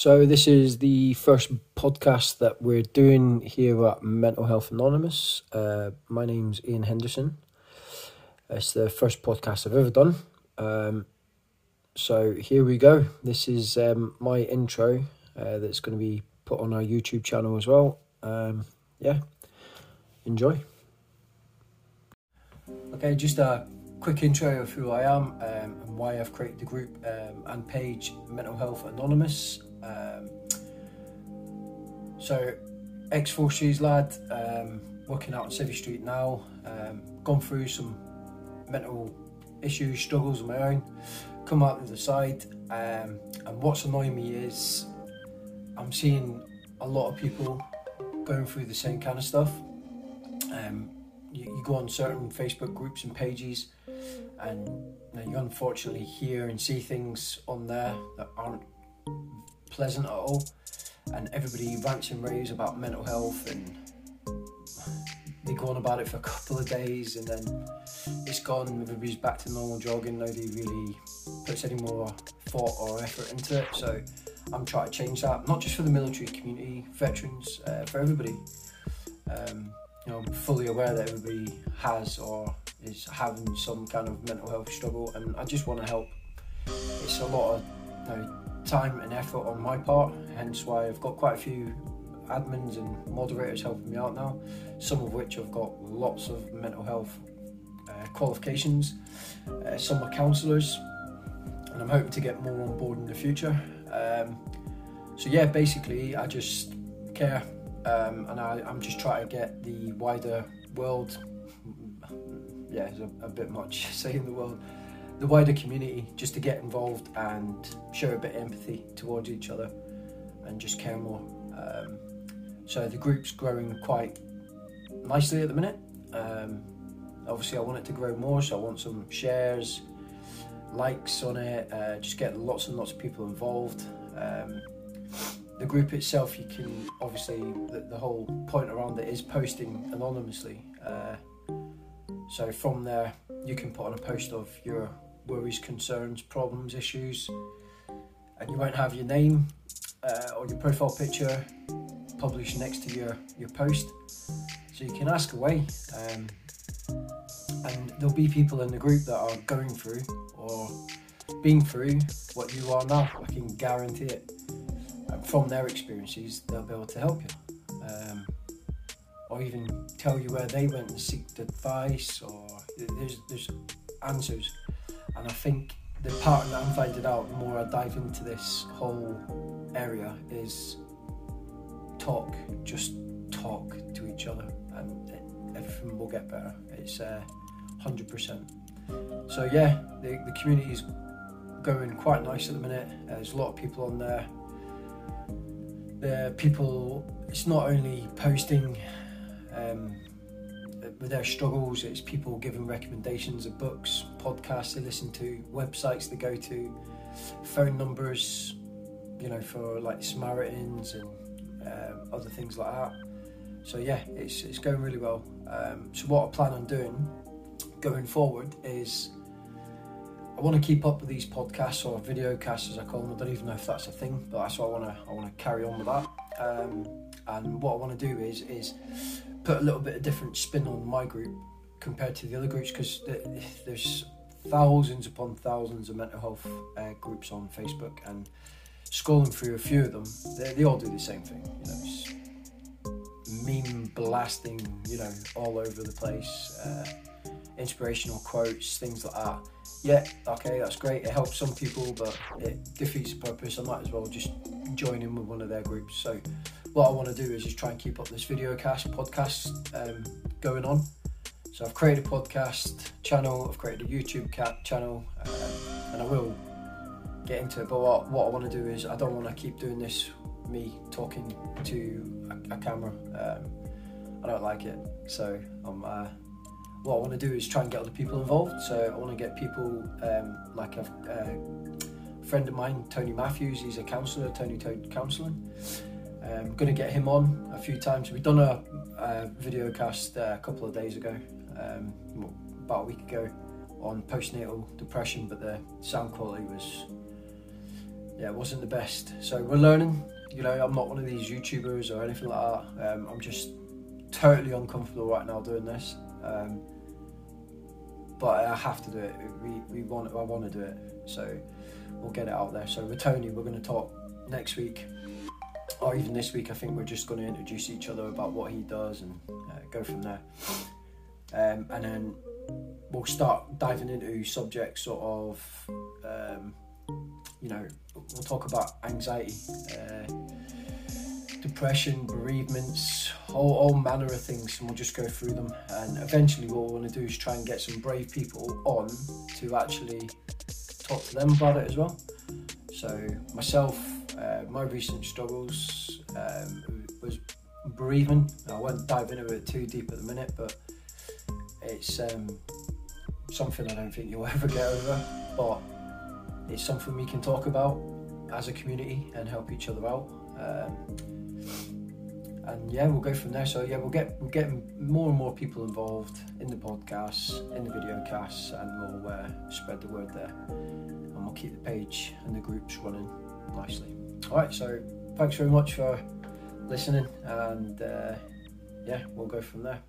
So, this is the first podcast that we're doing here at Mental Health Anonymous. Uh, my name's Ian Henderson. It's the first podcast I've ever done. Um, so, here we go. This is um, my intro uh, that's going to be put on our YouTube channel as well. Um, yeah, enjoy. Okay, just a quick intro of who I am um, and why I've created the group um, and page Mental Health Anonymous. Um, so, ex Forces lad, um, working out on Civvy Street now, um, gone through some mental issues, struggles of my own, come out the other side. Um, and what's annoying me is I'm seeing a lot of people going through the same kind of stuff. Um, you, you go on certain Facebook groups and pages, and you, know, you unfortunately hear and see things on there that aren't pleasant at all. And everybody rants and raves about mental health, and they go on about it for a couple of days, and then it's gone. And Everybody's back to normal jogging. Nobody really puts any more thought or effort into it. So I'm trying to change that, not just for the military community, veterans, uh, for everybody. Um, you know, I'm fully aware that everybody has or is having some kind of mental health struggle, and I just want to help. It's a lot of you know, time and effort on my part, hence why I've got quite a few admins and moderators helping me out now, some of which have got lots of mental health uh, qualifications. Uh, some are counsellors, and I'm hoping to get more on board in the future. Um, so yeah, basically, I just care, um, and I, am just trying to get the wider world. Yeah, it's a, a bit much saying the world, the wider community, just to get involved and show a bit of empathy towards each other, and just care more. Um, so the group's growing quite nicely at the minute. Um, obviously, I want it to grow more, so I want some shares likes on it, uh, just get lots and lots of people involved. Um, the group itself, you can obviously, the, the, whole point around it is posting anonymously. Uh, so from there, you can put on a post of your worries, concerns, problems, issues, and you won't have your name uh, or your profile picture published next to your, your post. So you can ask away. Um, and there'll be people in the group that are going through or been through what you are now. I can guarantee it. And from their experiences, they'll be able to help you, um, or even tell you where they went and seek advice. Or there's there's answers, and I think the part that I'm finding out the more I dive into this whole area is talk, just talk to each other, and it, everything will get better. It's uh, 100%. So yeah, the, the community is going quite nice at the minute. Uh, there's a lot of people on there. The people, it's not only posting um, with their struggles, it's people giving recommendations of books, podcasts they listen to, websites they go to, phone numbers, you know, for like Samaritans and um, other things like that. So yeah, it's, it's going really well. Um, so what I plan on doing going forward is I want to keep up with these podcasts or video casts as I call them. I don't even know if that's a thing, but that's what I want to. I want to carry on with that. Um, and what I want to do is is put a little bit of different spin on my group compared to the other groups because there's thousands upon thousands of mental health uh, groups on Facebook and scrolling through a few of them, they, they all do the same thing. You know, meme blasting, you know, all over the place. Uh, inspirational quotes, things like that. Yeah, okay, that's great. It helps some people, but it defeats the purpose. I might as well just join in with one of their groups. So, what I want to do is just try and keep up this video cast podcast um, going on. So, I've created a podcast channel, I've created a YouTube cat channel, um, and I will get into it. But what, what I want to do is, I don't want to keep doing this me talking to a, a camera. Um, I don't like it, so I'm. Uh, what I want to do is try and get other people involved. So I want to get people um, like a, a, friend of mine, Tony Matthews. He's a counsellor, Tony Toad Counselling. I'm um, going to get him on a few times. We've done a, a video cast uh, a couple of days ago, um, about a week ago, on postnatal depression, but the sound quality was yeah, wasn't the best. So we're learning. You know, I'm not one of these YouTubers or anything like that. Um, I'm just totally uncomfortable right now doing this. Um, but I have to do it. We, we want I want to do it. So we'll get it out there. So with Tony, we're going to talk next week, or even this week. I think we're just going to introduce each other about what he does and uh, go from there. Um, and then we'll start diving into subjects sort of, um, you know, we'll talk about anxiety, uh, depression, bereavements, all, all manner of things, and we'll just go through them. And eventually, what we want to do is try and get some brave people on to actually talk to them about it as well. So myself, uh, my recent struggles um, was breathing. I won't dive into it too deep at the minute, but it's um, something I don't think you'll ever get over. But it's something we can talk about as a community and help each other out. Um, and yeah, we'll go from there. So yeah, we'll get we'll more and more people involved in the podcasts, in the video casts, and we'll uh, spread the word there. And we'll keep the page and the groups running nicely. All right, so thanks very much for listening, and uh, yeah, we'll go from there.